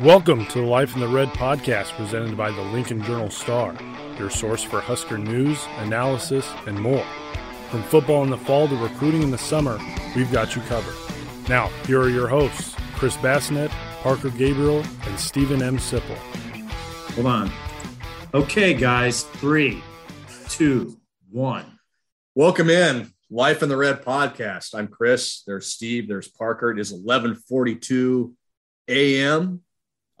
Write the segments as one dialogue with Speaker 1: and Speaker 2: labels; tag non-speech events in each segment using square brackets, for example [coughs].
Speaker 1: Welcome to the Life in the Red podcast presented by the Lincoln Journal Star, your source for Husker news, analysis, and more. From football in the fall to recruiting in the summer, we've got you covered. Now, here are your hosts, Chris Basnett, Parker Gabriel, and Steven M. Sipple.
Speaker 2: Hold on. Okay, guys, three, two, one.
Speaker 3: Welcome in Life in the Red podcast. I'm Chris. There's Steve. There's Parker. It is 11:42 a.m.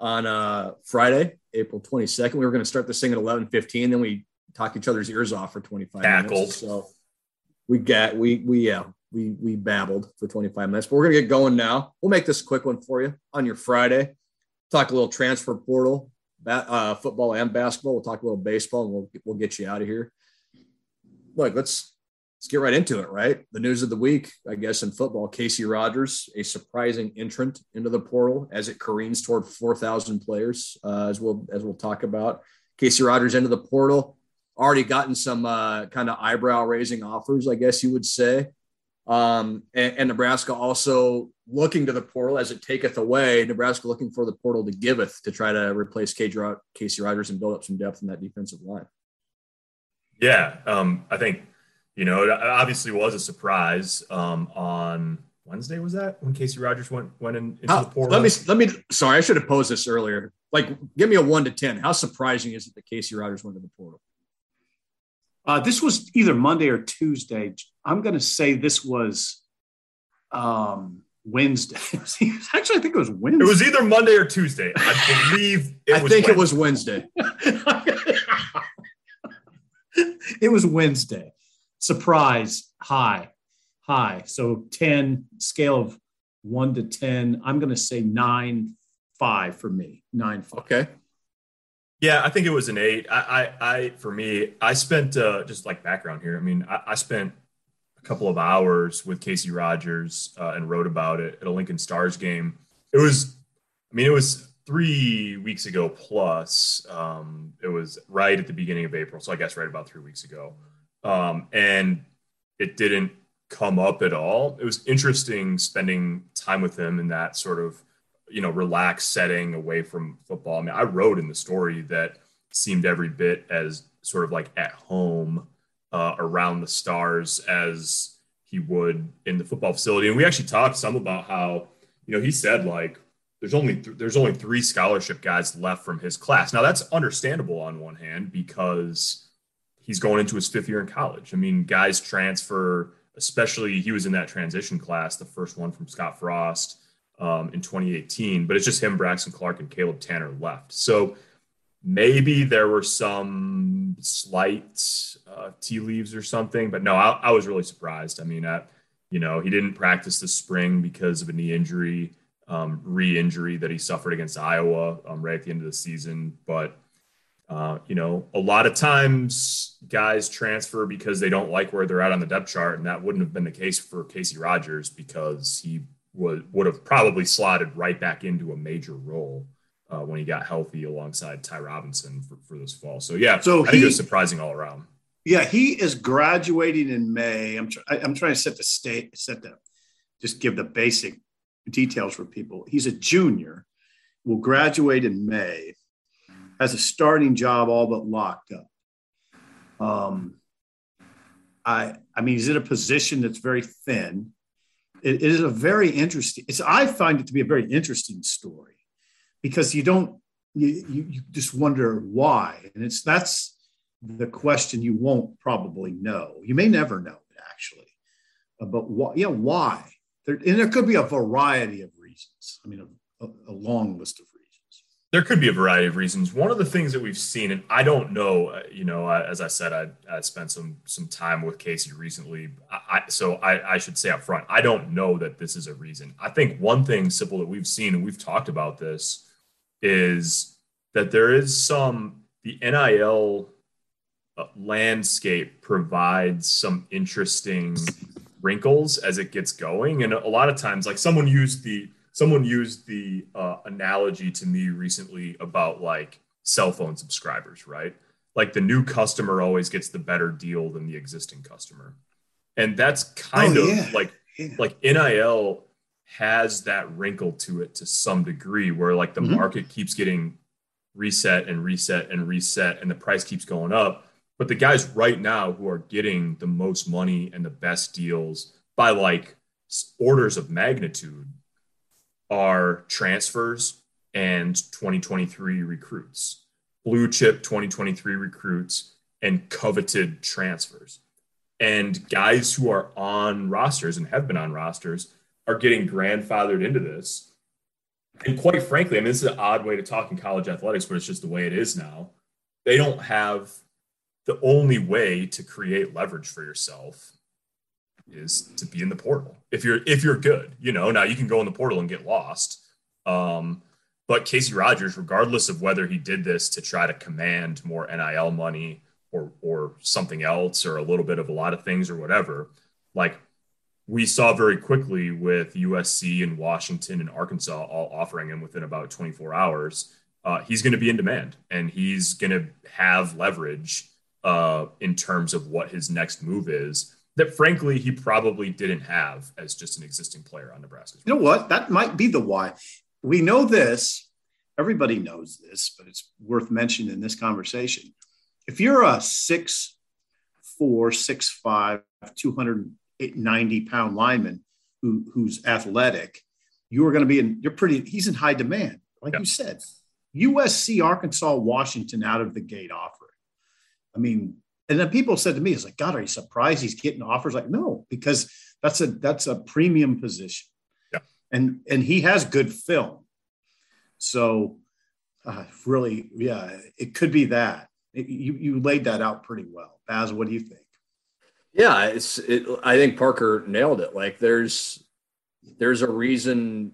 Speaker 3: on uh, Friday, April 22nd. We were going to start this thing at 11:15. Then we talked each other's ears off for 25
Speaker 4: Tackled.
Speaker 3: minutes. So we got we we yeah we we babbled for 25 minutes. But we're gonna get going now. We'll make this a quick one for you on your Friday. Talk a little transfer portal, uh, football and basketball. We'll talk a little baseball, and we'll we'll get you out of here. Look, let's let's get right into it, right? The news of the week, I guess, in football, Casey Rogers, a surprising entrant into the portal as it careens toward 4,000 players, uh, as we'll as we'll talk about. Casey Rogers into the portal, already gotten some uh, kind of eyebrow raising offers, I guess you would say. Um, and, and Nebraska also looking to the portal as it taketh away. Nebraska looking for the portal to giveth to try to replace Casey Rogers and build up some depth in that defensive line.
Speaker 4: Yeah, um, I think you know it obviously was a surprise um, on Wednesday. Was that when Casey Rogers went went in, into
Speaker 3: How-
Speaker 4: the portal?
Speaker 3: let me let me. Sorry, I should have posed this earlier. Like, give me a one to ten. How surprising is it that Casey Rogers went to the portal?
Speaker 2: Uh, this was either Monday or Tuesday. I'm going to say this was um, Wednesday. [laughs] Actually, I think it was Wednesday.
Speaker 4: It was either Monday or Tuesday. I believe it
Speaker 3: I
Speaker 4: was.
Speaker 3: think it was Wednesday. [laughs]
Speaker 2: it was Wednesday. Surprise, high, high. So 10, scale of one to 10. I'm going to say nine, five for me. Nine, five.
Speaker 3: Okay.
Speaker 4: Yeah, I think it was an eight. I, I, I for me, I spent uh, just like background here. I mean, I, I spent a couple of hours with Casey Rogers uh, and wrote about it at a Lincoln Stars game. It was, I mean, it was three weeks ago plus. Um, it was right at the beginning of April, so I guess right about three weeks ago, um, and it didn't come up at all. It was interesting spending time with him in that sort of you know relaxed setting away from football. I mean, I wrote in the story that seemed every bit as sort of like at home uh, around the stars as he would in the football facility. And we actually talked some about how you know he said like there's only th- there's only three scholarship guys left from his class. Now that's understandable on one hand because he's going into his fifth year in college. I mean, guys transfer, especially he was in that transition class, the first one from Scott Frost um, in 2018, but it's just him, Braxton Clark, and Caleb Tannor left. So maybe there were some slight uh, tea leaves or something, but no, I, I was really surprised. I mean, I, you know, he didn't practice this spring because of a knee injury, um, re-injury that he suffered against Iowa um, right at the end of the season. But uh, you know, a lot of times guys transfer because they don't like where they're at on the depth chart, and that wouldn't have been the case for Casey Rogers because he would would have probably slotted right back into a major role uh, when he got healthy alongside Ty Robinson for, for this fall. So yeah,
Speaker 2: So
Speaker 4: I think
Speaker 2: he-
Speaker 4: it was surprising all around.
Speaker 2: Yeah, he is graduating in May. I'm tr- I- I'm trying to set the state, set the, just give the basic details for people. He's a junior, will graduate in May, has a starting job all but locked up. Um, I I mean, he's in a position that's very thin. It, it is a very interesting. It's I find it to be a very interesting story because you don't you, you, you just wonder why, and it's that's the question you won't probably know. You may never know it actually, Uh, but why? Yeah, why? There, and there could be a variety of reasons. I mean, a, a, a long list of.
Speaker 4: There could be a variety of reasons. One of the things that we've seen, and I don't know, uh, you know, as I said, I, I spent some some time with Casey recently, I, so I, I should say up front, I don't know that this is a reason. I think one thing simple that we've seen, and we've talked about this, is that there is some the NIL uh, landscape provides some interesting wrinkles as it gets going, and a lot of times, like someone used the someone used the uh, analogy to me recently about like cell phone subscribers, right? Like the new customer always gets the better deal than the existing customer. And that's kind
Speaker 2: Oh,
Speaker 4: of
Speaker 2: yeah.
Speaker 4: like
Speaker 2: Yeah.
Speaker 4: like NIL has that wrinkle to it to some degree where like the mm-hmm. market keeps getting reset and reset and reset and the price keeps going up but the guys right now who are getting the most money and the best deals by like orders of magnitude are transfers and 2023 recruits blue chip 2023 recruits and coveted transfers and guys who are on rosters and have been on rosters are getting grandfathered into this. And quite frankly, I mean, this is an odd way to talk in college athletics, but it's just the way it is now. They don't have the only way to create leverage for yourself is to be in the portal. If you're if you're good, you know, now you can go in the portal and get lost. Um, but Casey Rogers, regardless of whether he did this to try to command more NIL money or or something else or a little bit of a lot of things or whatever, like we saw very quickly with USC and Washington and Arkansas all offering him within about 24 hours. Uh, he's going to be in demand and he's going to have leverage uh, in terms of what his next move is that frankly he probably didn't have as just an existing player on Nebraska.
Speaker 2: You know what? That might be the why. We know this. Everybody knows this, but it's worth mentioning in this conversation. If you're a six four, six five, 200 90 pound lineman who, who's athletic, you are going to be in, you're pretty, he's in high demand. Like you said, USC, Arkansas, Washington out of the gate offering. I mean, and then people said to me, it's like, God, are you surprised he's getting offers? Like, no, because that's a, that's a premium position.
Speaker 4: Yeah.
Speaker 2: And, and he has good film. So uh, really, yeah, it could be that. It, you, you laid that out pretty well. Baz, what do you think?
Speaker 3: Yeah, it's. It, I think Parker nailed it. Like there's there's a reason.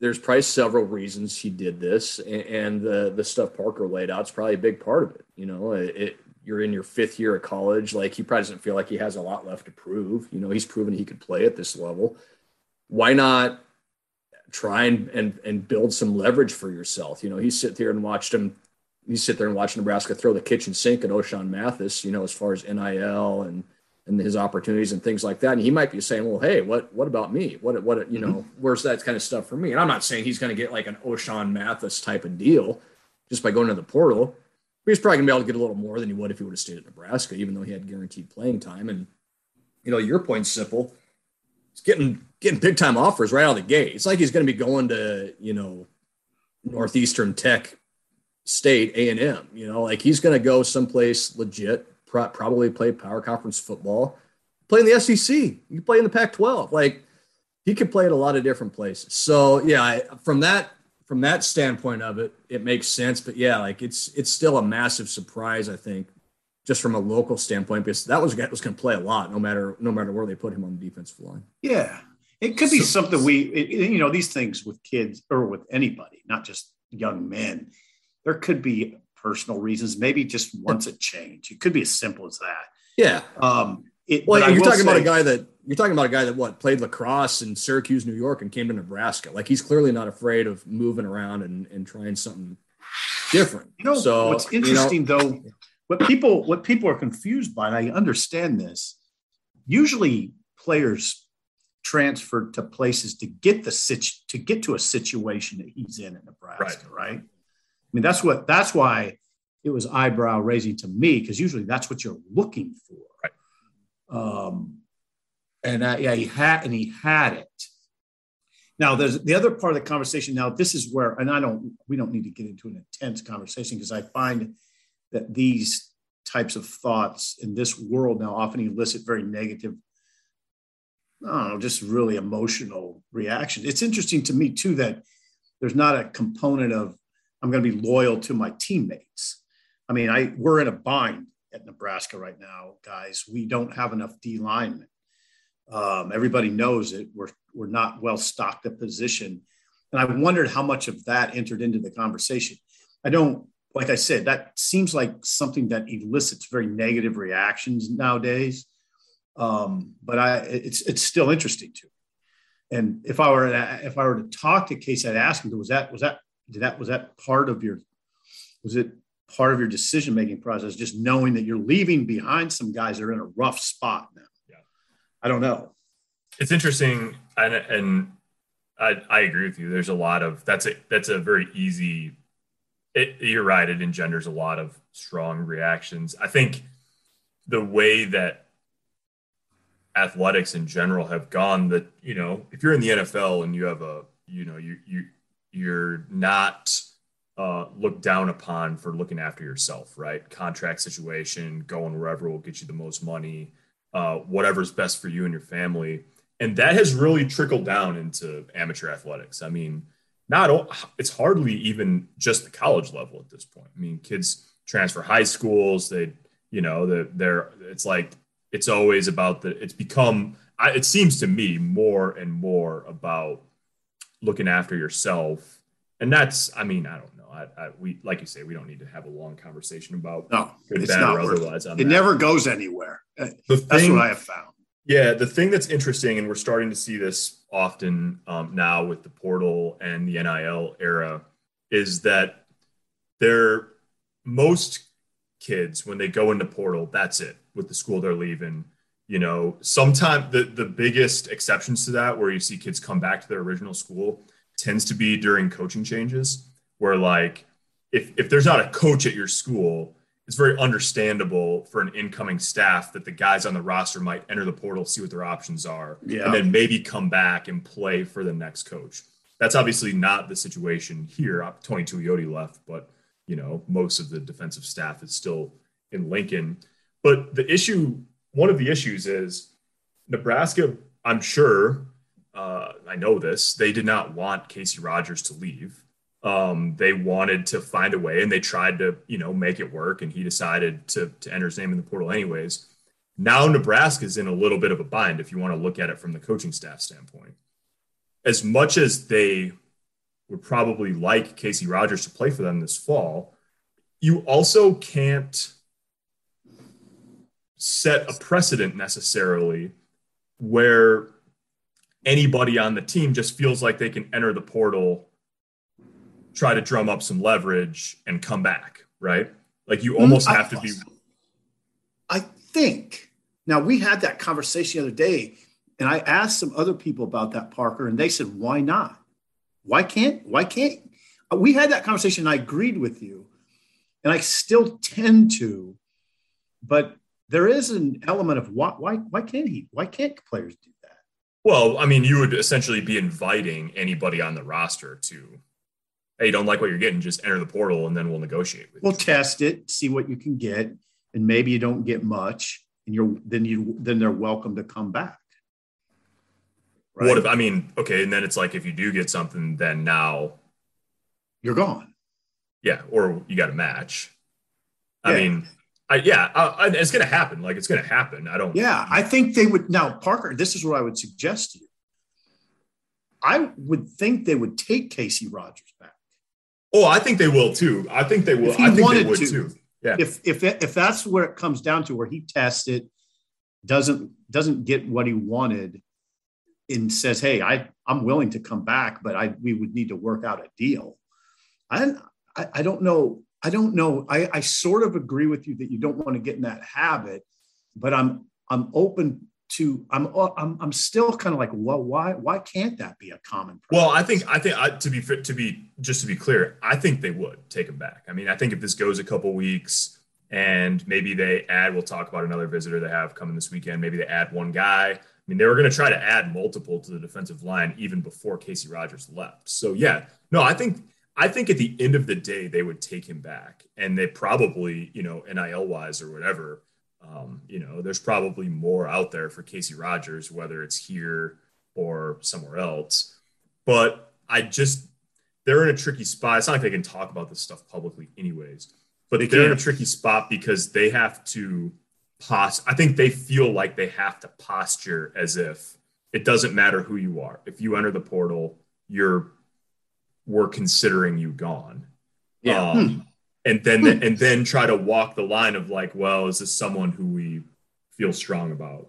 Speaker 3: There's probably several reasons he did this, and, and the the stuff Parker laid out is probably a big part of it. You know, it, it, you're in your fifth year of college. Like he probably doesn't feel like he has a lot left to prove. You know, he's proven he could play at this level. Why not try and and, and build some leverage for yourself? You know, he sit there and watched him. He sit there and watch Nebraska throw the kitchen sink at Ochaun Mathis. You know, as far as NIL and and his opportunities and things like that. And he might be saying, well, hey, what what about me? What what you know, mm-hmm. where's that kind of stuff for me? And I'm not saying he's going to get like an Ochaun Mathis type of deal just by going to the portal. But he's probably to be able to get a little more than he would if he would have stayed at Nebraska, even though he had guaranteed playing time. And you know, your point's simple. He's getting getting big time offers right out of the gate. It's like he's to be going to you know Northeastern Tech State A and M. You know, like he's to go someplace legit pro- probably play power conference football, play in the SEC. You play in the Pac-12. Like he could play at a lot of different places. So yeah, from that from that standpoint of it, it makes sense. But yeah, like it's it's still a massive surprise. I think just from a local standpoint because that was guy was going to play a lot no matter no matter where they put him on the defensive line.
Speaker 2: Yeah, it could be so, something we it, you know these things with kids or with anybody, not just young men. There could be personal reasons, maybe just wants a change. It could be as simple as that.
Speaker 3: Yeah.
Speaker 2: Um, it,
Speaker 3: well, you're talking say, about a guy that you're talking about a guy that what played lacrosse in Syracuse, New York, and came to Nebraska. Like he's clearly not afraid of moving around and, and trying something different.
Speaker 2: You know,
Speaker 3: so,
Speaker 2: what's interesting you know, though, what people what people are confused by, and I understand this. Usually, players transfer to places to get the situ- to get to a situation that he's in in Nebraska, right? right? I mean, that's what that's why it was eyebrow raising to me because usually that's what you're looking for.
Speaker 4: Right.
Speaker 2: Um, and uh, yeah, he had and he had it. Now, there's the other part of the conversation. Now, this is where, and I don't, we don't need to get into an intense conversation because I find that these types of thoughts in this world now often elicit very negative, I don't know, just really emotional reactions. It's interesting to me too that there's not a component of I'm going to be loyal to my teammates. I mean, I we're in a bind at Nebraska right now, guys. We don't have enough D linemen. Um, everybody knows it. We're we're not well stocked at position, and I wondered how much of that entered into the conversation. I don't like I said that seems like something that elicits very negative reactions nowadays. Um, but I it's it's still interesting to me. And if I were if I were to talk to Case, I'd ask him, was that was that did that was that part of your was it part of your decision making process just knowing that you're leaving behind some guys that are in a rough spot now i don't know
Speaker 4: it's interesting and, and I, I agree with you. There's a lot of that's a that's a very easy. It, you're right. It engenders a lot of strong reactions. I think the way that athletics in general have gone that you know if you're in the NFL and you have a you know you you you're not uh, looked down upon for looking after yourself, right? Contract situation, going wherever will get you the most money, uh, whatever's best for you and your family, and that has really trickled down into amateur athletics. I mean, not it's hardly even just the college level at this point. I mean, kids transfer high schools, they you know they're, they're it's like it's always about the it's become it seems to me more and more about looking after yourself. And that's i mean i don't know. I, I we like you say we don't need to have a long conversation about
Speaker 2: no good it's not or otherwise it, it never goes anywhere the that's thing, what i have found.
Speaker 4: Yeah the thing that's interesting and we're starting to see this often um, now with the portal and the nil era is that they're most kids when they go into portal that's it with the school they're leaving. You know sometimes the the biggest exceptions to that where you see kids come back to their original school tends to be during coaching changes where like if if there's not a coach at your school it's very understandable for an incoming staff that the guys on the roster might enter the portal see what their options are yeah. and then maybe come back and play for the next coach that's obviously not the situation here tony tuioti left but you know, most of the defensive staff is still in Lincoln. But the issue, one of the issues is Nebraska, I'm sure, uh, I know this, they did not want Casey Rogers to leave. Um, they wanted to find a way and they tried to, you know, make it work. And he decided to, to enter his name in the portal anyways. Now Nebraska's in a little bit of a bind if you want to look at it from the coaching staff standpoint. As much as they would probably like Casey Rogers to play for them this fall. You also can't set a precedent necessarily where anybody on the team just feels like they can enter the portal, try to drum up some leverage, and come back, right? Like you almost mm, have to be.
Speaker 2: I think. Now, we had that conversation the other day, and I asked some other people about that, Parker, and they said, why not? Why can't, why can't, uh, we had that conversation. And I agreed with you, and I still tend to, but there is an element of why, why, why can't he? Why can't players do that?
Speaker 4: Well, I mean, you would essentially be inviting anybody on the roster to, hey, you don't like what you're getting, just enter the portal and then we'll negotiate with
Speaker 2: we'll you. test it, see what you can get, and maybe you don't get much, and you're then you then they're welcome to come back.
Speaker 4: Right? What if I mean, okay, and then it's like if you do get something, then now
Speaker 2: you're gone.
Speaker 4: Yeah, or you got a match. I mean, I, yeah, I, it's going to happen. Like it's going to happen. I don't.
Speaker 2: Yeah, I think they would. Now, Parker, this is what I would suggest to you. I would think they would take Casey Rogers back.
Speaker 4: Oh, I think they will too. I think they will. I think they would to, too.
Speaker 2: Yeah. If if if that's where it comes down to, where he tested, it doesn't doesn't get what he wanted, and says, "Hey, I I'm willing to come back, but I we would need to work out a deal." I I, I don't know. I don't know. I, I sort of agree with you that you don't want to get in that habit, but I'm I'm open to I'm I'm I'm still kind of like, well, why why can't that be a common?
Speaker 4: Practice? Well, I think I think I, to be to be just to be clear, I think they would take him back. I mean, I think if this goes a couple weeks and maybe they add, we'll talk about another visitor they have coming this weekend. Maybe they add one guy I mean, they were going to try to add multiple to the defensive line even before Casey Rogers left. So yeah, no, I think I think at the end of the day they would take him back, and they probably, you know, NIL wise or whatever, um, you know, there's probably more out there for Casey Rogers, whether it's here or somewhere else. But I just they're in a tricky spot. It's not like they can talk about this stuff publicly, anyways. But they they're in a tricky spot because they have to pos- I think they feel like they have to posture as if it doesn't matter who you are. If you enter the portal, you're we're considering you gone.
Speaker 2: Yeah. Um,
Speaker 4: hmm. And then hmm. and then try to walk the line of like, well, is this someone who we feel strong about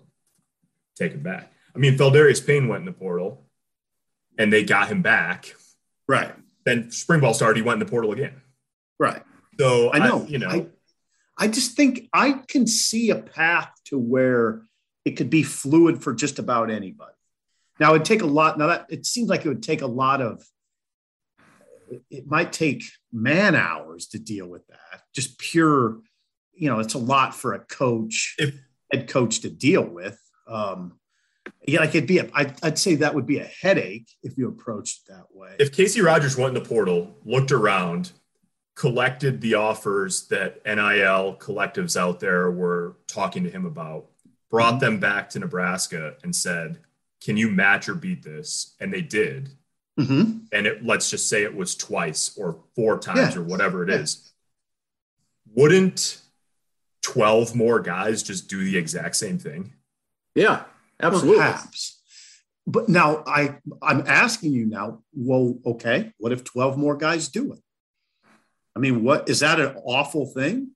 Speaker 4: taking back? I mean, Pheldarius Payne went in the portal and they got him back.
Speaker 2: Right.
Speaker 4: Then spring ball started, he went in the portal again.
Speaker 2: Right.
Speaker 4: So I know, I, you know, I,
Speaker 2: I just think I can see a path to where it could be fluid for just about anybody. Now it'd take a lot. Now that it seems like it would take a lot of. It might take man hours to deal with that. Just pure, you know, it's a lot for a coach,
Speaker 4: If-
Speaker 2: head coach to deal with. Um, yeah, like it'd be. A, I'd, I'd say that would be a headache if you approached it that way.
Speaker 4: If Casey Rogers went in the portal, looked around, collected the offers that NIL collectives out there were talking to him about, brought them back to Nebraska and said, Can you match or beat this? And they did.
Speaker 2: Mhm.
Speaker 4: And it, let's just say it was twice or four times
Speaker 2: Yeah.
Speaker 4: or whatever it
Speaker 2: Yeah.
Speaker 4: is. Wouldn't 12 more guys just do the exact same thing?
Speaker 3: Yeah, absolutely.
Speaker 2: Perhaps. But now I I'm asking you now, well, okay, what if 12 more guys do it? I mean, what is that an awful thing?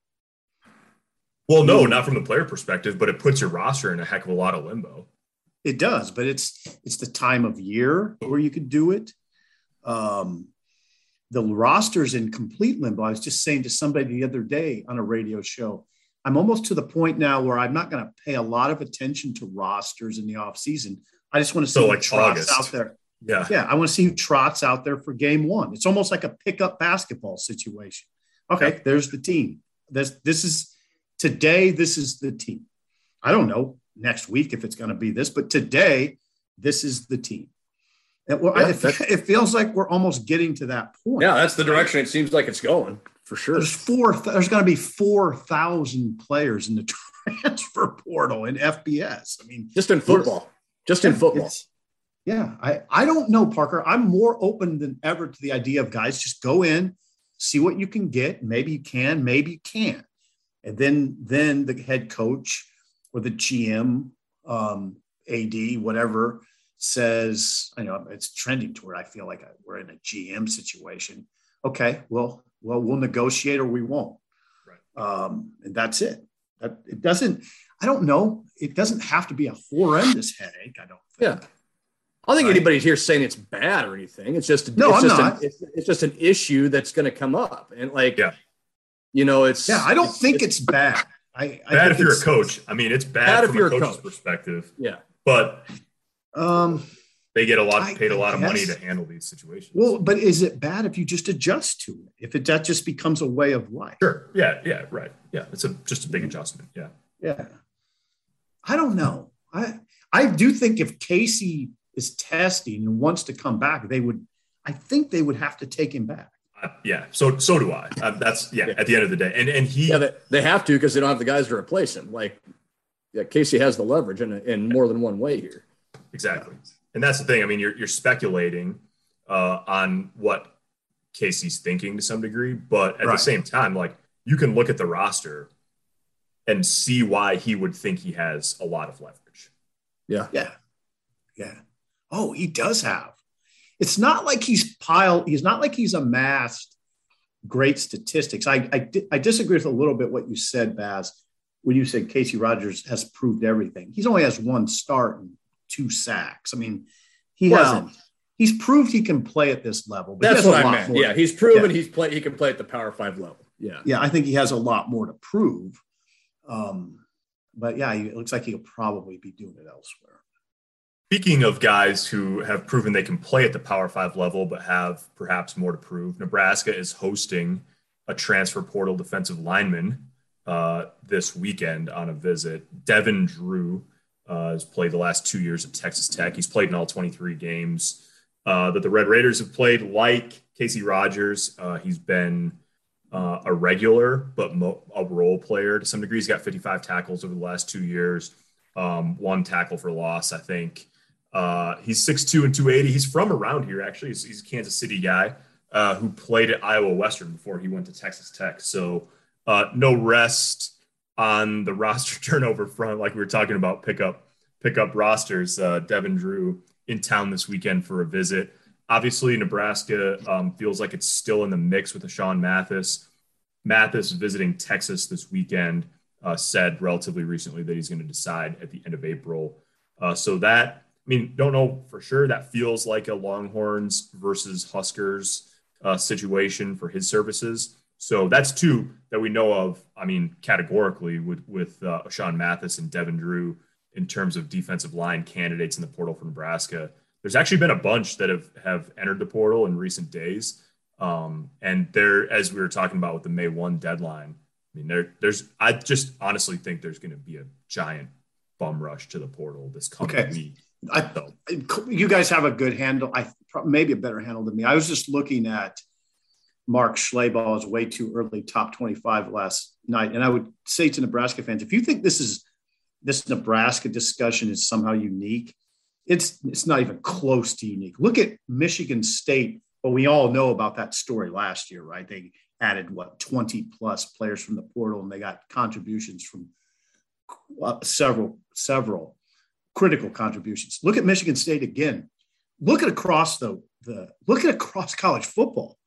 Speaker 4: Well, no, not from the player perspective, but it puts your roster in a heck of a lot of limbo.
Speaker 2: It does, but it's it's the time of year where you could do it. Um the roster's in complete limbo. I was just saying to somebody the other day on a radio show, I'm almost to the point now where I'm not going to pay a lot of attention to rosters in the off season. I just want to see
Speaker 4: So, like
Speaker 2: trots
Speaker 4: August.
Speaker 2: out there.
Speaker 4: Yeah.
Speaker 2: Yeah, I want to see who trots out there for game one. It's almost like a pickup basketball situation. Okay, there's the team. This this is today. This is the team. I don't know next week if it's going to be this, but today this is the team. And well,
Speaker 3: Yeah,
Speaker 2: I- [laughs] it feels like we're almost getting to that point.
Speaker 3: Yeah, that's the direction it seems like it's going for sure.
Speaker 2: There's four. There's going to be four thousand players in the [laughs] transfer portal in FBS. I mean,
Speaker 3: Just in football. Just in football.
Speaker 2: Yeah, I, I don't know, Parker. I'm more open than ever to the idea of guys just go in, see what you can get. Maybe you can, maybe you can't. And then then the head coach or the GM, um, AD, whatever, says, I know it's trending toward I feel like we're in a GM situation. Okay, well, well, we'll negotiate or we won't.
Speaker 4: Right.
Speaker 2: Um, and that's it. That it doesn't, I don't know. It doesn't have to be a horrendous headache. I don't think.
Speaker 3: Yeah. I don't think
Speaker 2: Right.
Speaker 3: anybody's here saying it's bad or anything. It's just
Speaker 2: No,
Speaker 3: it's
Speaker 2: I'm
Speaker 3: just
Speaker 2: not.
Speaker 3: An, it's, it's just an issue that's going to come up, and like,
Speaker 4: Yeah.
Speaker 3: you know, it's
Speaker 2: Yeah, I don't
Speaker 3: it's-
Speaker 2: think it's bad. I, I
Speaker 4: Bad if you're a coach. I mean, it's bad,
Speaker 3: Bad if
Speaker 4: from
Speaker 3: you're
Speaker 4: a
Speaker 3: a
Speaker 4: coach's
Speaker 3: coach.
Speaker 4: perspective,
Speaker 3: yeah.
Speaker 4: but
Speaker 2: Um,
Speaker 4: they get a lot
Speaker 2: I-
Speaker 4: paid a lot of money to handle these situations.
Speaker 2: well, but is it bad if you just adjust to it? If it that just becomes a way of life?
Speaker 4: sure. Yeah. Yeah. Right. Yeah. It's a just a big adjustment. Yeah.
Speaker 2: Yeah. I don't know. I I do think if Casey is testing and wants to come back, they would. I think they would have to take him back. [laughs]
Speaker 4: Yeah. So so do I. Uh, that's yeah,
Speaker 3: Yeah.
Speaker 4: At the end of the day, and and he
Speaker 3: Yeah, they, they have to because they don't have the guys to replace him. Like, yeah, Casey has the leverage in, in more than one way here.
Speaker 4: Exactly. And that's the thing. I mean, you're, you're speculating uh, on what Casey's thinking to some degree, but at
Speaker 2: Right.
Speaker 4: the same time, like you can look at the roster and see why he would think he has a lot of leverage.
Speaker 3: Yeah.
Speaker 2: Yeah. Yeah. Oh, he does have. It's not like he's piled, he's not like he's amassed great statistics. I, I, I disagree with a little bit what you said, Baz, when you said Casey Rogers has proved everything. He's only has one start and two sacks. I mean, he
Speaker 3: Well-
Speaker 2: hasn't. He's proved he can play at this level. But
Speaker 3: That's what I meant. Yeah, he's proven
Speaker 2: Yeah.
Speaker 3: he's play he can play at the Power Five level. Yeah.
Speaker 2: yeah, I think he has a lot more to prove. Um, but yeah, it looks like he'll probably be doing it elsewhere.
Speaker 4: Speaking of guys who have proven they can play at the Power Five level, but have perhaps more to prove, Nebraska is hosting a transfer portal defensive lineman uh, this weekend on a visit. Devin Drew uh, has played the last two years at Texas Tech. He's played in all 23 games uh, that the Red Raiders have played. Like Casey Rogers, uh, he's been uh, a regular, but mo- a role player to some degree. He's got 55 tackles over the last two years, um, one tackle for loss, I think. Uh, he's 6'2 and 280. He's from around here, actually. He's, he's a Kansas City guy uh, who played at Iowa Western before he went to Texas Tech. So uh, no rest on the [laughs] roster turnover front, like we were talking about pickup pickup rosters. Uh, Devin Drew in town this weekend for a visit. Obviously, Nebraska um, feels like it's still in the mix with the Sean Mathis. Mathis visiting Texas this weekend uh, said relatively recently that he's going to decide at the end of April. So that, I mean, don't know for sure. That feels like a Longhorns versus Huskers uh, situation for his services. So that's two that we know of. I mean, categorically with with uh, Sean Mathis and Devin Drew in terms of defensive line candidates in the portal for Nebraska. there's actually been a bunch that have have entered the portal in recent days. Um, and there, as we were talking about with the May one deadline, I mean, there, there's, I just honestly think there's going to be a giant bum rush to the portal this coming okay. week.
Speaker 2: I, you guys have a good handle. I maybe a better handle than me. I was just looking at Mark Schlabach's way too early top 25 last night. And I would say to Nebraska fans, if you think this is this Nebraska discussion is somehow unique, it's it's not even close to unique. Look at Michigan State. but we all know about that story last year, right? They added what 20 plus players from the portal and they got contributions from uh, several several critical contributions. Look at Michigan State again. Look at across the the look at across [laughs] college football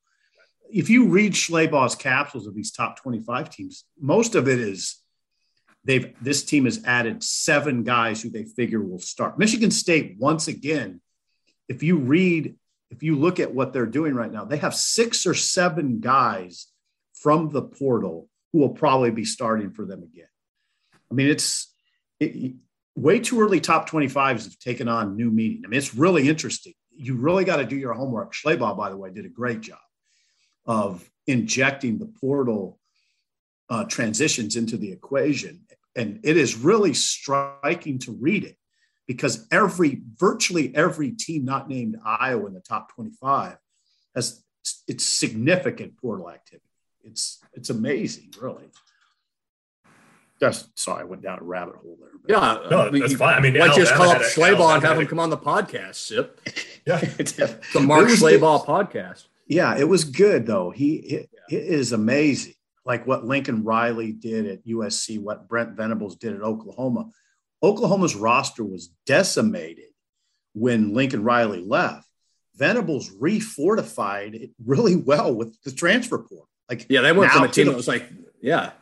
Speaker 2: if you read Schlabach's capsules of these top 25 teams, most of it is they've this team has added seven guys who they figure will start. Michigan State, once again, if you read, if you look at what they're doing right now, they have six or seven guys from the portal who will probably be starting for them again. I mean, it's it, way too early top 25s have taken on new meaning. I mean, it's really interesting. You really got to do your homework. Schlabach, by the way, did a great job of injecting the portal uh, transitions into the equation. And it is really striking to read it because every virtually every team not named Iowa in the top 25 has it's significant portal activity. It's it's amazing, really. That's sorry, I went down a rabbit hole there.
Speaker 3: But. Yeah, no, that's fine. I mean, let's just call up Schlabach and have him come on the podcast. Sip.
Speaker 4: Yeah, [laughs]
Speaker 3: the Mark Schlabach podcast.
Speaker 2: Yeah, it was good though. He it, it is amazing, like what Lincoln Riley did at USC, what Brent Venables did at Oklahoma. Oklahoma's roster was decimated when Lincoln Riley left. Venables refortified it really well with the transfer portal. Like,
Speaker 3: yeah, they went from a team that was like, yeah,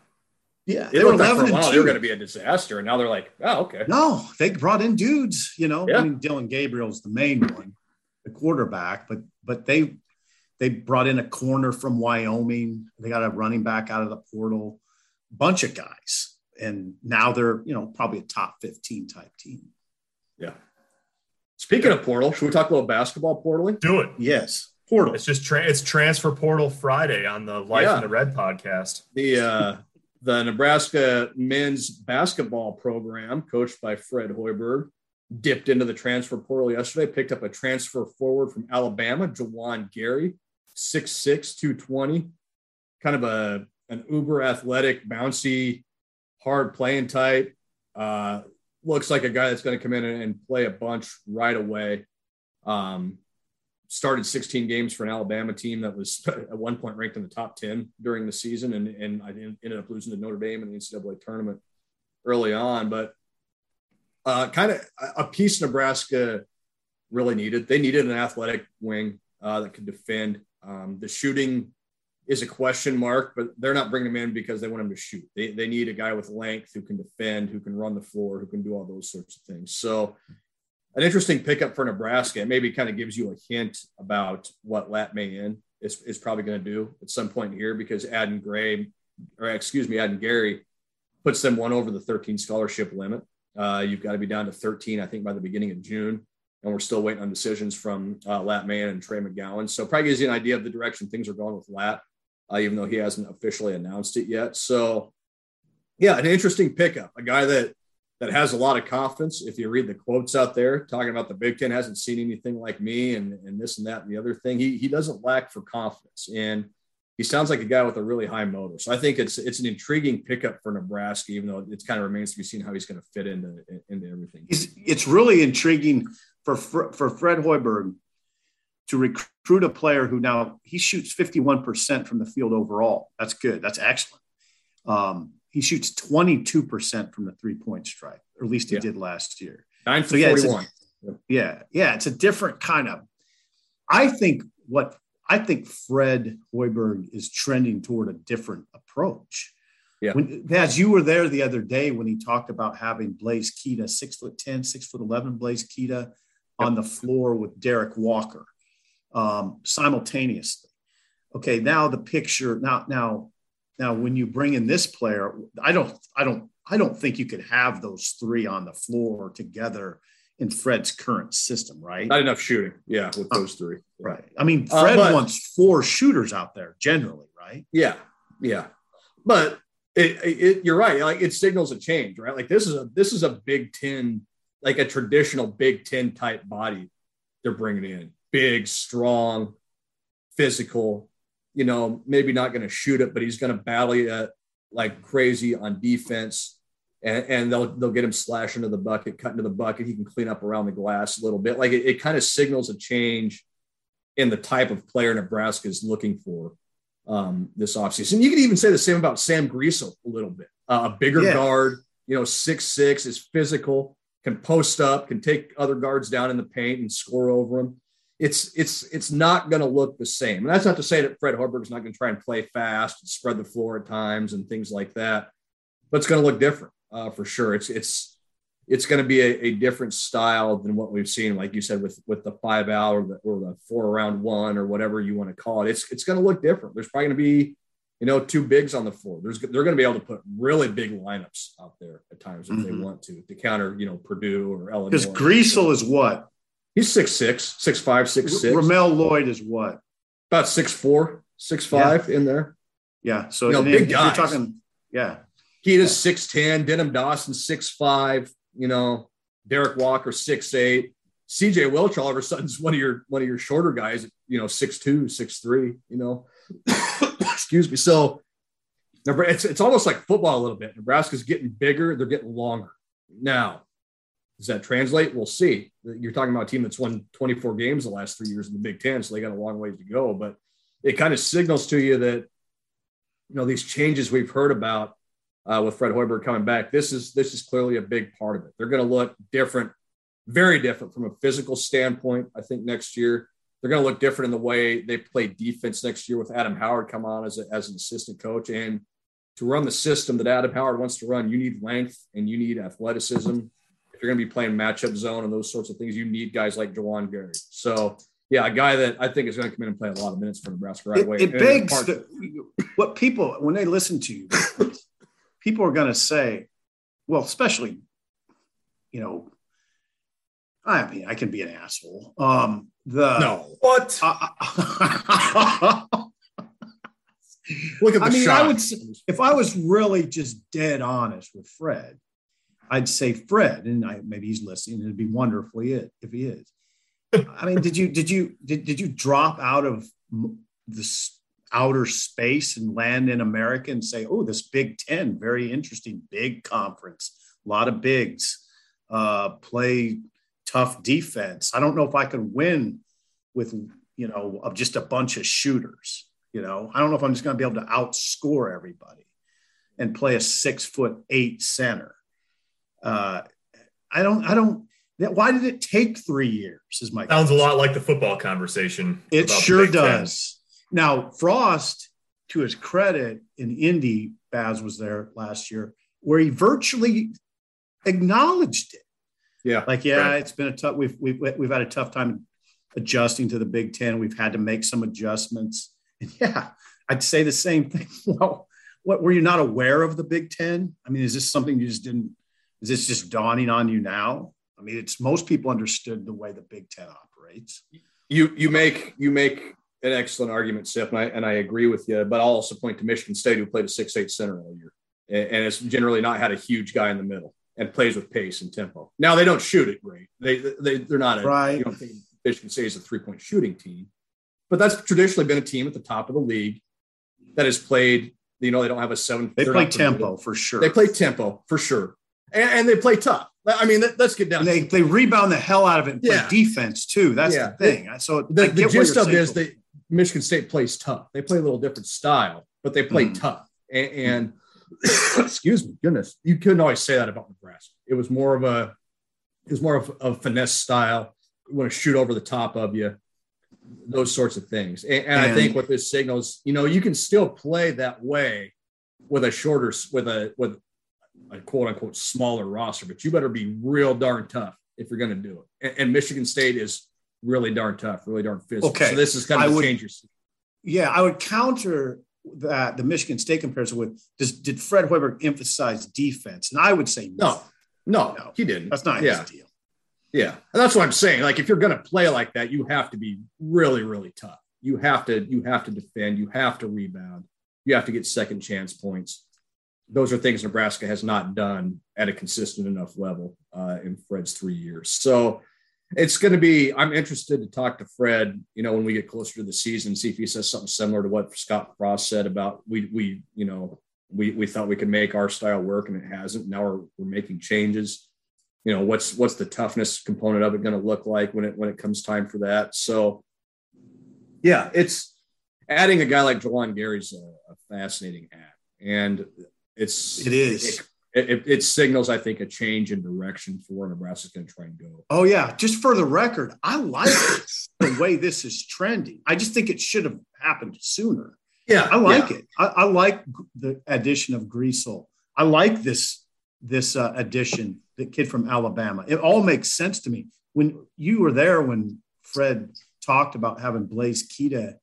Speaker 2: yeah,
Speaker 3: they, they were 11 like They were going to be a disaster, and now they're like, oh, okay.
Speaker 2: No, they brought in dudes. You know, yeah. I mean, Dillon Gabriel's the main one, the quarterback, but but they they brought in a corner from Wyoming. They got a running back out of the portal, bunch of guys. And now they're, you know, probably a top 15 type team.
Speaker 3: Yeah. Speaking of portal, should we talk about basketball portaling?
Speaker 4: Do it.
Speaker 2: Yes. Portal.
Speaker 4: It's just tra- it's transfer portal Friday on the Life yeah. in the Red podcast.
Speaker 3: The uh the Nebraska men's basketball program, coached by Fred Hoiberg, dipped into the transfer portal yesterday, picked up a transfer forward from Alabama, Juwan Gary, Six six two twenty, kind of a an uber athletic, bouncy, hard playing type. Uh, looks like a guy that's going to come in and play a bunch right away. Um, started 16 games for an Alabama team that was [laughs] at one point ranked in the top 10 during the season, and, and I ended up losing to Notre Dame in the NCAA tournament early on. But uh, kind of a piece Nebraska really needed. They needed an athletic wing uh, that could defend. Um, the shooting is a question mark, but they're not bringing him in because they want him to shoot. They, they need a guy with length who can defend, who can run the floor, who can do all those sorts of things. So, an interesting pickup for Nebraska. It maybe kind of gives you a hint about what Lat Mayen is, is probably going to do at some point here because Adden Gray, or excuse me, Adden Gary puts them one over the 13 scholarship limit. Uh, you've got to be down to 13, I think, by the beginning of June and we're still waiting on decisions from uh, Lat Mayen and Trey McGowan. So probably gives you an idea of the direction things are going with Lat, uh, even though he hasn't officially announced it yet. So yeah, an interesting pickup, a guy that that has a lot of confidence. If you read the quotes out there talking about the Big Ten hasn't seen anything like me and, and this and that and the other thing, he, he doesn't lack for confidence. And he sounds like a guy with a really high motor. So I think it's it's an intriguing pickup for Nebraska, even though it kind of remains to be seen how he's going to fit into into everything.
Speaker 2: It's, it's really intriguing for for Fred Hoiberg to recruit a player who now he shoots 51% from the field overall. That's good. That's excellent. Um, he shoots 22% from the three point strike, or at least he yeah. did last year.
Speaker 3: Nine for so, yeah, 41.
Speaker 2: A, yeah, yeah, it's a different kind of. I think what I think Fred Hoiberg is trending toward a different approach.
Speaker 3: Yeah.
Speaker 2: When, as you were there the other day when he talked about having Blaise Keita, six foot 10, six foot 11, Blaise Keita on the floor with Derek Walker um, simultaneously. Okay, now the picture. Now, now, now, when you bring in this player, I don't, I don't, I don't think you could have those three on the floor together in Fred's current system, right?
Speaker 3: Not enough shooting. Yeah, with those three.
Speaker 2: Right. I mean,
Speaker 3: Uh,
Speaker 2: Fred
Speaker 3: but-
Speaker 2: wants four shooters out there generally, right?
Speaker 3: Yeah, yeah, but it, it, you're right. Like it signals a change, right? Like this is a this is a Big Ten, like a traditional Big Ten type body they're bringing in, big, strong, physical. You know, maybe not going to shoot it, but he's going to battle it like crazy on defense. And, and they'll they'll get him slash into the bucket, cut into the bucket. He can clean up around the glass a little bit. Like it, it kind of signals a change in the type of player Nebraska is looking for um, this offseason. You can even say the same about Sam Griesel a little bit. Uh, a bigger
Speaker 2: Yeah.
Speaker 3: guard, you know, six six is physical, can post up, can take other guards down in the paint and score over them. It's it's it's not going to look the same. And that's not to say that Fred Hoiberg's not going to try and play fast and spread the floor at times and things like that, but it's going to look different uh, for sure. It's it's it's going to be a, a different style than what we've seen, like you said, with with the five out or the, or the four round one or whatever you want to call it. It's it's going to look different. There's probably going to be, you know, two bigs on the floor. There's they're going to be able to put really big lineups out there at times if they
Speaker 2: Mhm.
Speaker 3: want to to counter, you know, Purdue or Illinois.
Speaker 2: Because Griesel is what?
Speaker 3: He's six six, six five, six six,
Speaker 2: Ramel Lloyd is what?
Speaker 3: about six four, six five in there.
Speaker 2: Yeah. So
Speaker 3: You know, big
Speaker 2: if you're
Speaker 3: guys.
Speaker 2: talking, yeah.
Speaker 3: He is six ten. Denim Dawson six five. You know, Derek Walker six eight. CJ Welch all of a sudden is one of your one of your shorter guys. You know, six two, six three. You know, [coughs] excuse me. So it's it's almost like football a little bit. Nebraska's getting bigger. They're getting longer. Now, does that translate? We'll see. You're talking about a team that's won 24 games the last three years in the Big Ten, so they got a long ways to go. But it kind of signals to you that you know these changes we've heard about uh, with Fred Hoiberg coming back. This is this is clearly a big part of it. They're going to look different, very different from a physical standpoint. I think next year they're going to look different in the way they play defense next year with Adam Howard come on as, a, as an assistant coach. And to run the system that Adam Howard wants to run, you need length and you need athleticism. If you're going to be playing matchup zone and those sorts of things, you need guys like Juwan Gary. So. Yeah, a guy that I think is going to come in and play a lot of minutes for Nebraska right
Speaker 2: It,
Speaker 3: away.
Speaker 2: it begs the, what people when they listen to you, people are going to say, well, especially, you know, I mean, I can be an asshole. Um, the
Speaker 3: no.
Speaker 4: What?
Speaker 2: I,
Speaker 3: Look at the
Speaker 2: I mean,
Speaker 3: shot.
Speaker 2: I would if I was really just dead honest with Fred, I'd say Fred, and I, maybe he's listening. It'd be wonderful if he is. I mean, did you did you did, did you drop out of this outer space and land in America and say, "Oh, this Big Ten, very interesting, big conference, a lot of bigs, uh, play tough defense." I don't know if I can win with you know of just a bunch of shooters. You know, I don't know if I'm just going to be able to outscore everybody and play a six foot eight center. Uh, I don't. I don't. that- Why did it take three years? Is my
Speaker 4: Sounds a lot like the football conversation.
Speaker 2: It sure does. Now, Frost, to his credit, in Indy, Baz was there last year, where he virtually acknowledged it.
Speaker 3: yeah.
Speaker 2: Like, yeah,
Speaker 4: Right.
Speaker 2: it's been a tough. We've we've we've had a tough time adjusting to the Big Ten. We've had to make some adjustments. And [laughs] yeah, I'd say the same thing. [laughs] Well, what were you not aware of the Big Ten? I mean, is this something you just didn't? Is this just dawning on you now? I mean, it's most people understood the way the Big Ten operates.
Speaker 3: you you make you make an excellent argument, Sip, and I and I agree with you. But I'll also point to Michigan State, who played a six eight center all year, and, and it's generally not had a huge guy in the middle and plays with pace and tempo. Now they don't shoot it great. They they they're not a,
Speaker 2: Right.
Speaker 3: You don't think Michigan State is a three point shooting team, but that's traditionally been a team at the top of the league that has played. You know, they don't have a seven.
Speaker 2: They play tempo for sure.
Speaker 3: They play tempo for sure, and, and they play tough. I mean, let, us get down.
Speaker 2: and they they rebound the hell out of it and play
Speaker 3: Yeah.
Speaker 2: defense too. That's
Speaker 3: Yeah.
Speaker 2: the thing. So
Speaker 3: the, the gist of it is that Michigan State plays tough. They play a little different style, but they play
Speaker 2: Mhm.
Speaker 3: tough. And, and [coughs] excuse me, goodness, you couldn't always say that about Nebraska. It was more of a, it was more of a finesse style. You want to shoot over the top of you, those sorts of things. And, and I think what this signals, you know, you can still play that way with a shorter, with a with a quote unquote smaller roster, but you better be real darn tough if you're going to do it. And, and Michigan State is really darn tough, really darn physical.
Speaker 2: Okay.
Speaker 3: So this is kind of a change your
Speaker 2: yeah, I would counter that the Michigan State comparison with does did Fred Hoiberg emphasize defense? And I would say
Speaker 3: No, no,
Speaker 2: No.
Speaker 3: he didn't.
Speaker 2: that's not
Speaker 3: yeah.
Speaker 2: his deal.
Speaker 3: Yeah, and that's what I'm saying. Like if you're going to play like that, you have to be really, really tough. You have to you have to defend. You have to rebound. You have to get second chance points. Those are things Nebraska has not done at a consistent enough level uh, in Fred's three years. So it's going to be. I'm interested to talk to Fred. You know, when we get closer to the season, see if he says something similar to what Scott Frost said about we we you know we we thought we could make our style work and it hasn't. Now we're we're making changes. You know, what's what's the toughness component of it going to look like when it when it comes time for that? So, yeah, it's adding a guy like Juwan Gary's a, a fascinating act, and it's
Speaker 2: it is.
Speaker 3: It, it, it, signals, I think, a change in direction for where Nebraska's going to try and go.
Speaker 2: Oh yeah, just for the record, I like the way this is trending. I just think it should have happened sooner.
Speaker 3: Yeah,
Speaker 2: I like
Speaker 3: yeah.
Speaker 2: it. I, I, like the addition of Griesel. I like this this uh, addition, the kid from Alabama. It all makes sense to me. When you were there, when Fred talked about having Blaise Keita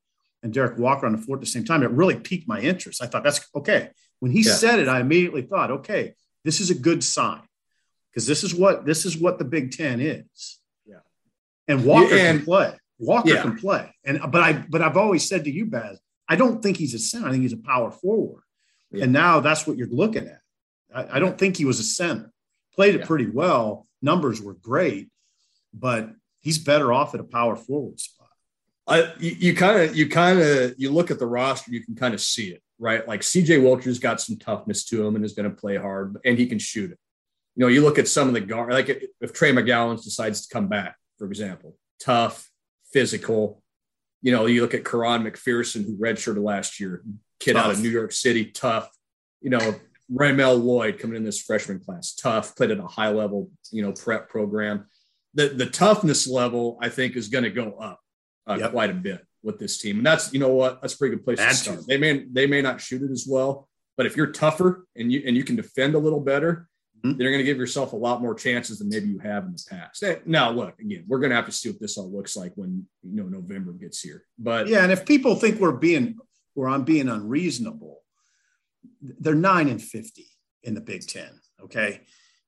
Speaker 2: and Derek Walker on the floor at the same time, it really piqued my interest. I thought that's okay. When he yeah. said it, I immediately thought, okay, this is a good sign because this is what this is what the Big Ten is.
Speaker 3: Yeah,
Speaker 2: and Walker and, can play. Walker yeah. can play, and but I but I've always said to you, Baz, I don't think he's a center. I think he's a power forward. Yeah. And now that's what you're looking at. I, I, don't think he was a center. Played it yeah. pretty well. Numbers were great, but he's better off at a power forward spot.
Speaker 3: I, you kind of, you kind of, you look at the roster, you can kind of see it, right? Like CJ Wilcher's got some toughness to him and is going to play hard, and he can shoot it. You know, you look at some of the guard, like if Trey McGowens decides to come back, for example, tough, physical, you know, you look at Quaran McPherson, who redshirted last year, kid tough. out of New York City, tough. You know, Ramel Lloyd coming in this freshman class, tough, played at a high level, you know, prep program. The the toughness level, I think, is going to go up uh, yep. quite a bit with this team, and that's you know what that's a pretty good place to start. They may they may not shoot it as well, but if you're tougher and you and you can defend a little better, mm-hmm. then you're going to give yourself a lot more chances than maybe you have in the past. Now, look again, we're going to have to see what this all looks like when you know November gets here. But
Speaker 2: yeah, and if people think we're being or I'm being unreasonable, they're nine and fifty in the Big Ten. Okay,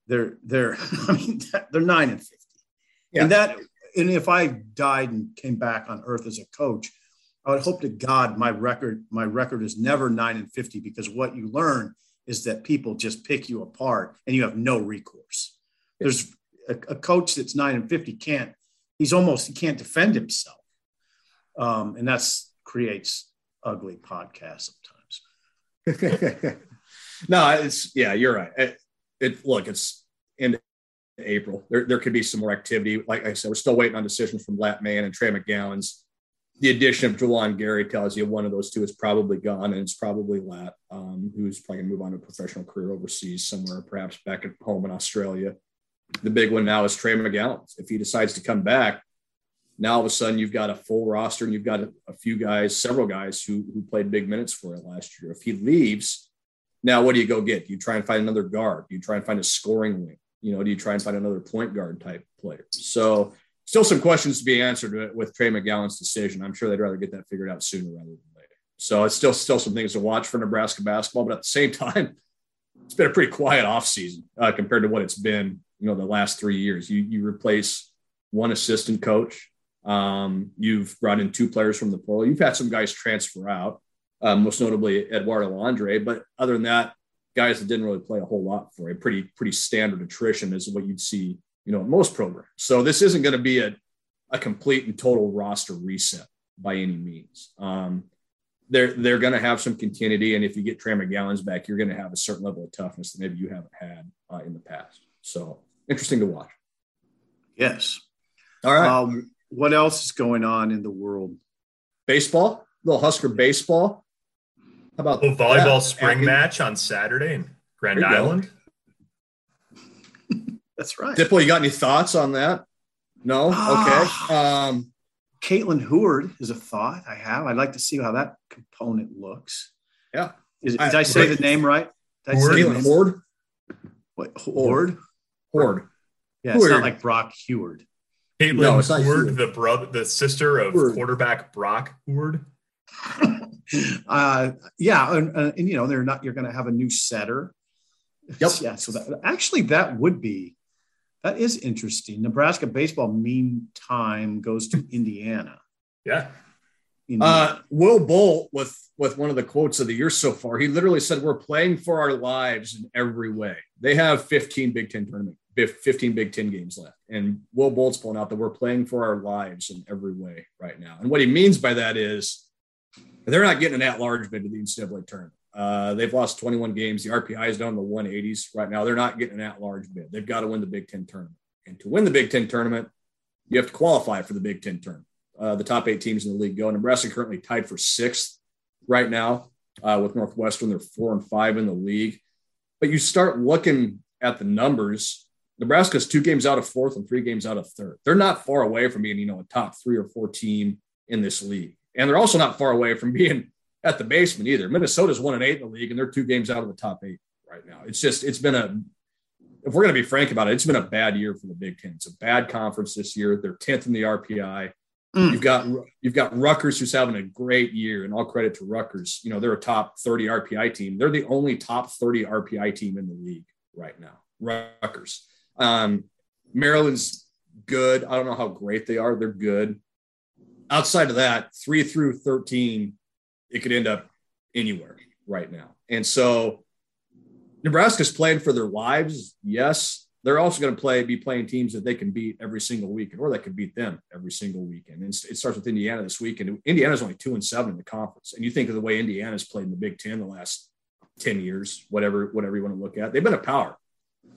Speaker 2: they're they're [laughs] I mean they're nine and fifty, yeah. and that and if I died and came back on Earth as a coach. I would hope to God my record my record is never nine and fifty because what you learn is that people just pick you apart and you have no recourse. There's a, a coach that's nine and 50 can't, he's almost, he can't defend himself. Um, and that's creates ugly podcasts
Speaker 3: sometimes. [laughs] no, it's, yeah, you're right. It, it look, it's in April. There, there could be some more activity. Like I said, we're still waiting on decisions from Lat Mayen and Trey McGowens the addition of Juwan Gary tells you one of those two is probably gone, and it's probably Lat, um, who's probably going to move on to a professional career overseas somewhere, perhaps back at home in Australia. The big one now is Trey McGowens. If he decides to come back, now all of a sudden you've got a full roster and you've got a, a few guys, several guys who, who played big minutes for it last year. If he leaves, now what do you go get? Do you try and find another guard? Do you try and find a scoring wing? You know, do you try and find another point guard type player? So still some questions to be answered with Trey McGowens' decision. I'm sure they'd rather get that figured out sooner rather than later. So it's still still some things to watch for Nebraska basketball, but at the same time, [laughs] it's been a pretty quiet offseason uh, compared to what it's been, you know, the last three years. You you replace one assistant coach. Um, you've brought in two players from the portal. You've had some guys transfer out, um, most notably Eduardo Andre. But other than that, guys that didn't really play a whole lot for you. Pretty pretty standard attrition is what you'd see you know, most programs. So this isn't going to be a, a complete and total roster reset by any means. Um, they're they're going to have some continuity, and if you get Trey McGowens back, you're going to have a certain level of toughness that maybe you haven't had uh, in the past. So interesting to watch.
Speaker 2: Yes.
Speaker 3: All right.
Speaker 2: Um, what else is going on in the world?
Speaker 3: Baseball, little Husker baseball. How about
Speaker 4: a volleyball that? spring match on Saturday in Grand Island? [laughs]
Speaker 2: That's right.
Speaker 3: Diplo, you got any thoughts on that? No? Ah. Okay. Um,
Speaker 2: Caitlin Heward is a thought I have. I'd like to see how that component looks.
Speaker 3: Yeah.
Speaker 2: Is, did I, I say the name right?
Speaker 3: Did Hord? Caitlin Hord?
Speaker 2: What? Hord?
Speaker 3: Hord.
Speaker 2: Yeah, it's not like Brock Heward.
Speaker 4: Caitlin no, Heward, the brother, the sister of Heward. quarterback Brock Heward. [laughs]
Speaker 2: uh, yeah, and, uh, and, you know they're not. You're going to have a new setter.
Speaker 3: Yep.
Speaker 2: Yeah. So that actually that would be That is interesting. Nebraska baseball meantime goes to [laughs] Indiana.
Speaker 4: Yeah.
Speaker 3: Uh, Will Bolt with with one of the quotes of the year so far. He literally said, "We're playing for our lives in every way." They have 15 Big Ten tournament, 15 Big Ten games left, and Will Bolt's pulling out that we're playing for our lives in every way right now. And what he means by that is they're not getting an at-large bid to the NCAA tournament. Uh, they've lost 21 games. The RPI is down in the 180s right now. They're not getting an at-large bid. They've got to win the Big Ten tournament, and to win the Big Ten tournament, you have to qualify for the Big Ten tournament uh, the top eight teams in the league go. Nebraska currently tied for sixth right now uh, with Northwestern. They're four and five in the league. But you start looking at the numbers. Nebraska's two games out of fourth and three games out of third. They're not far away from being, you know, a top three or four team in this league. And they're also not far away from being [laughs] at the basement either. Minnesota's one and eight in the league, and they're two games out of the top eight right now. It's just, it's been a, if we're going to be frank about it, it's been a bad year for the Big Ten. It's a bad conference this year. They're 10th in the RPI. Mm. You've got you've got Rutgers who's having a great year, and all credit to Rutgers. You know they're a top 30 RPI team. They're the only top 30 RPI team in the league right now. Rutgers. Um, Maryland's good. I don't know how great they are. They're good. Outside of that, three through 13, it could end up anywhere right now. And so Nebraska's playing for their lives. Yes, they're also going to play be playing teams that they can beat every single weekend, or that can beat them every single weekend. And it starts with Indiana this weekend. Indiana's only two and seven in the conference, and you think of the way Indiana's played in the Big Ten the last ten years, whatever whatever you want to look at. They've been a power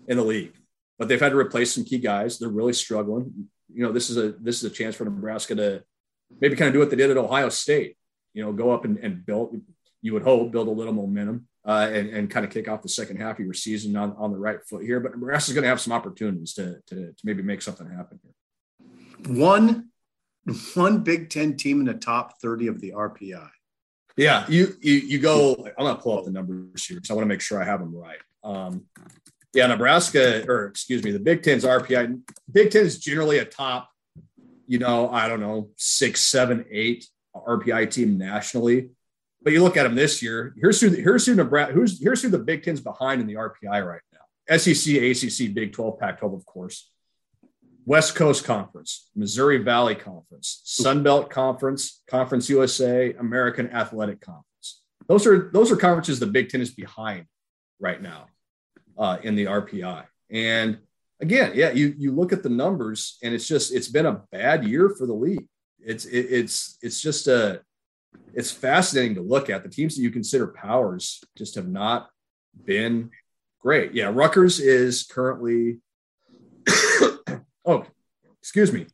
Speaker 3: in the league, but they've had to replace some key guys. They're really struggling. You know, this is a this is a chance for Nebraska to maybe kind of do what they did at Ohio State. You know, go up and, and build. You would hope build a little momentum uh, and, and kind of kick off the second half of your season on, on the right foot here. But Nebraska's going to have some opportunities to, to, to maybe make something happen here.
Speaker 2: One, one Big Ten team in the top 30 of the RPI.
Speaker 3: Yeah, you you, you go. I'm going to pull up the numbers here because I want to make sure I have them right. Um, yeah, Nebraska, or excuse me, the Big Ten's RPI. Big Ten is generally a top, you know, I don't know, six, seven, eight RPI team nationally. But you look at them this year. Here's who here's who Nebraska who's here's who the Big Ten's behind in the RPI right now. SEC, ACC, Big 12, Pac-12, of course. West Coast Conference, Missouri Valley Conference, Sun Belt Conference, Conference USA, American Athletic Conference. Those are those are conferences the Big Ten is behind right now uh, in the RPI. And again, yeah, you you look at the numbers, and it's just it's been a bad year for the league. It's it, it's it's just a it's fascinating to look at. The teams that you consider powers just have not been great. Yeah, Rutgers is currently. [coughs] oh, excuse me,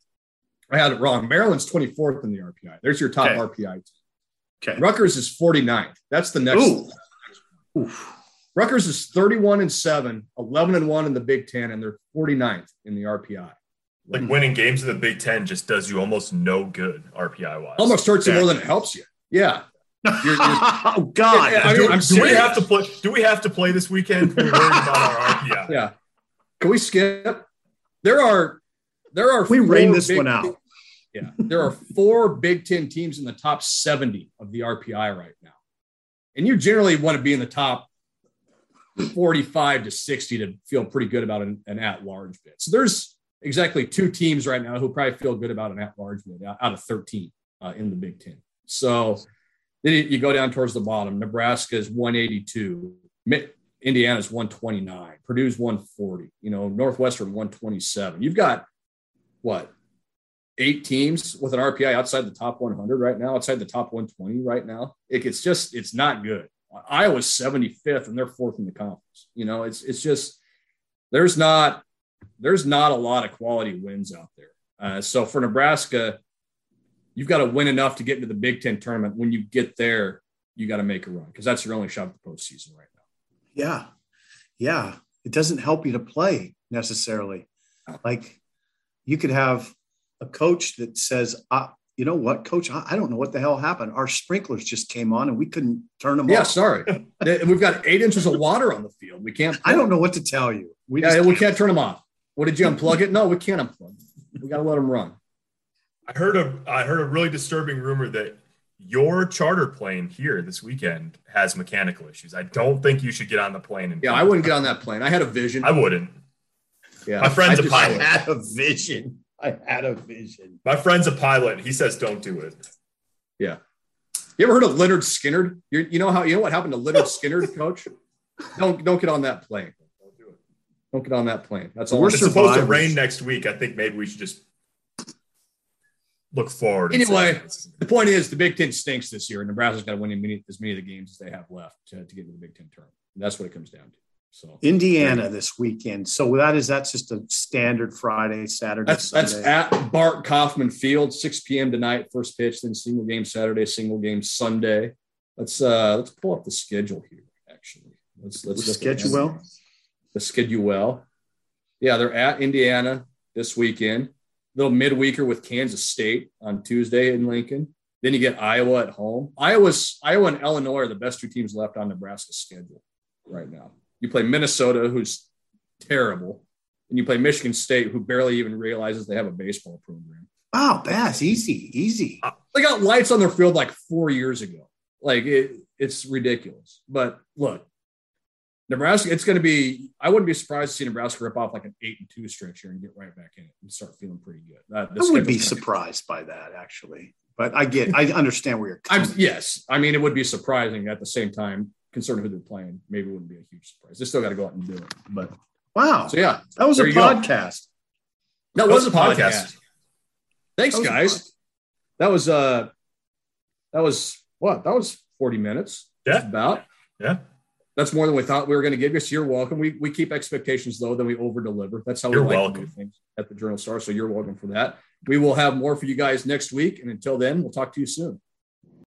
Speaker 3: I had it wrong. Maryland's 24th in the RPI. There's your top okay. RPI. Okay. Rutgers is 49th. That's the next. Ooh. Rutgers is 31 and 7, 11 and 1 in the Big Ten, and they're 49th in the RPI.
Speaker 4: Like winning games in the Big Ten just does you almost no good RPI wise.
Speaker 3: Almost hurts you more than it helps you. Yeah.
Speaker 2: You're, you're, [laughs] oh God!
Speaker 4: I mean, do, do we have to play? Do we have to play this weekend? We're worried about our
Speaker 3: RPI. [laughs] Yeah. Can we skip? There are there are
Speaker 2: we rain this one out.
Speaker 3: Yeah, there are four Big Ten teams in the top seventy of the RPI right now, and you generally want to be in the top forty-five to sixty to feel pretty good about an, an at-large bid. So there's exactly two teams right now who probably feel good about an at-large bid out of thirteen uh, in the Big Ten. So then you go down towards the bottom. Nebraska is 182. Indiana is 129. Purdue's 140. You know, Northwestern 127. You've got what eight teams with an RPI outside the top 100 right now, outside the top 120 right now. It, it's just it's not good. Iowa's 75th and they're fourth in the conference. You know, it's it's just there's not there's not a lot of quality wins out there. Uh, so for Nebraska, you've got to win enough to get into the Big Ten tournament. When you get there, you got to make a run because that's your only shot at the postseason right now.
Speaker 2: Yeah. Yeah. It doesn't help you to play necessarily. Like you could have a coach that says, you know what, coach, I, I, don't know what the hell happened. Our sprinklers just came on and we couldn't turn them
Speaker 3: yeah,
Speaker 2: off.
Speaker 3: Yeah, sorry. We've got eight inches of water on the field. We can't.
Speaker 2: I don't know what to tell you.
Speaker 3: We yeah, we can't turn them off. What did you unplug it? No, we can't unplug. We got to let them run.
Speaker 4: I heard a I heard a really disturbing rumor that your charter plane here this weekend has mechanical issues. I don't think you should get on the plane.
Speaker 3: yeah, I wouldn't get on that plane. I had a vision.
Speaker 4: I wouldn't.
Speaker 3: Yeah,
Speaker 4: My friend's
Speaker 3: I
Speaker 4: a
Speaker 3: just-
Speaker 2: I had a vision. I had a vision.
Speaker 4: My friend's a pilot. He says don't do it. Yeah.
Speaker 3: You ever heard of Lynyrd Skynyrd? you you know how you know what happened to Lynyrd [laughs] Skynyrd, coach? Don't don't get on that plane.
Speaker 4: Don't do it.
Speaker 3: Don't get on that plane. That's all.
Speaker 2: We're
Speaker 4: It's supposed to rain next week. I think maybe we should just look forward.
Speaker 3: Anyway. The point is, the Big Ten stinks this year, and Nebraska's got to win as many, as many of the games as they have left to, to get to the Big Ten tournament. And that's what it comes down to. So
Speaker 2: Indiana this weekend. So that is that's just a standard Friday, Saturday,
Speaker 3: that's that's
Speaker 2: Sunday.
Speaker 3: at Bart Kaufman Field, 6 p.m. tonight. First pitch, then single game Saturday, single game Sunday. Let's uh let's pull up the schedule here. Actually, let's let's at
Speaker 2: schedule well.
Speaker 3: the schedule well. Yeah, they're at Indiana this weekend. Little midweeker with Kansas State on Tuesday in Lincoln. Then you get Iowa at home. Iowa's Iowa and Illinois are the best two teams left on Nebraska's schedule right now. You play Minnesota, who's terrible, and you play Michigan State, who barely even realizes they have a baseball program.
Speaker 2: Oh, wow, Baz, easy, easy.
Speaker 3: They got lights on their field like four years ago. Like it, it's ridiculous. But look, Nebraska, it's going to be. I wouldn't be surprised to see Nebraska rip off like an eight and two stretch here and get right back in it and start feeling pretty good.
Speaker 2: I would be surprised by that actually, but I get, I understand where you're
Speaker 3: I'm, yes, I mean it would be surprising at the same time, considering who they're playing. Maybe it wouldn't be a huge surprise. They still got to go out and do it. But
Speaker 2: Wow,
Speaker 3: so yeah,
Speaker 2: that was a
Speaker 3: there you go.
Speaker 2: podcast.
Speaker 3: that was a podcast. Thanks,
Speaker 2: That was a
Speaker 3: guys. That was uh, that was what? That was forty minutes.
Speaker 4: Yeah.
Speaker 3: about.
Speaker 4: Yeah.
Speaker 3: That's more than we thought we were going to give you. So you're welcome. We, we keep expectations low, then we over deliver. That's how we
Speaker 4: You're
Speaker 3: like to
Speaker 4: welcome.
Speaker 3: do things at the Journal Star. So you're welcome for that. We will have more for you guys next week. And until then, we'll talk to you soon.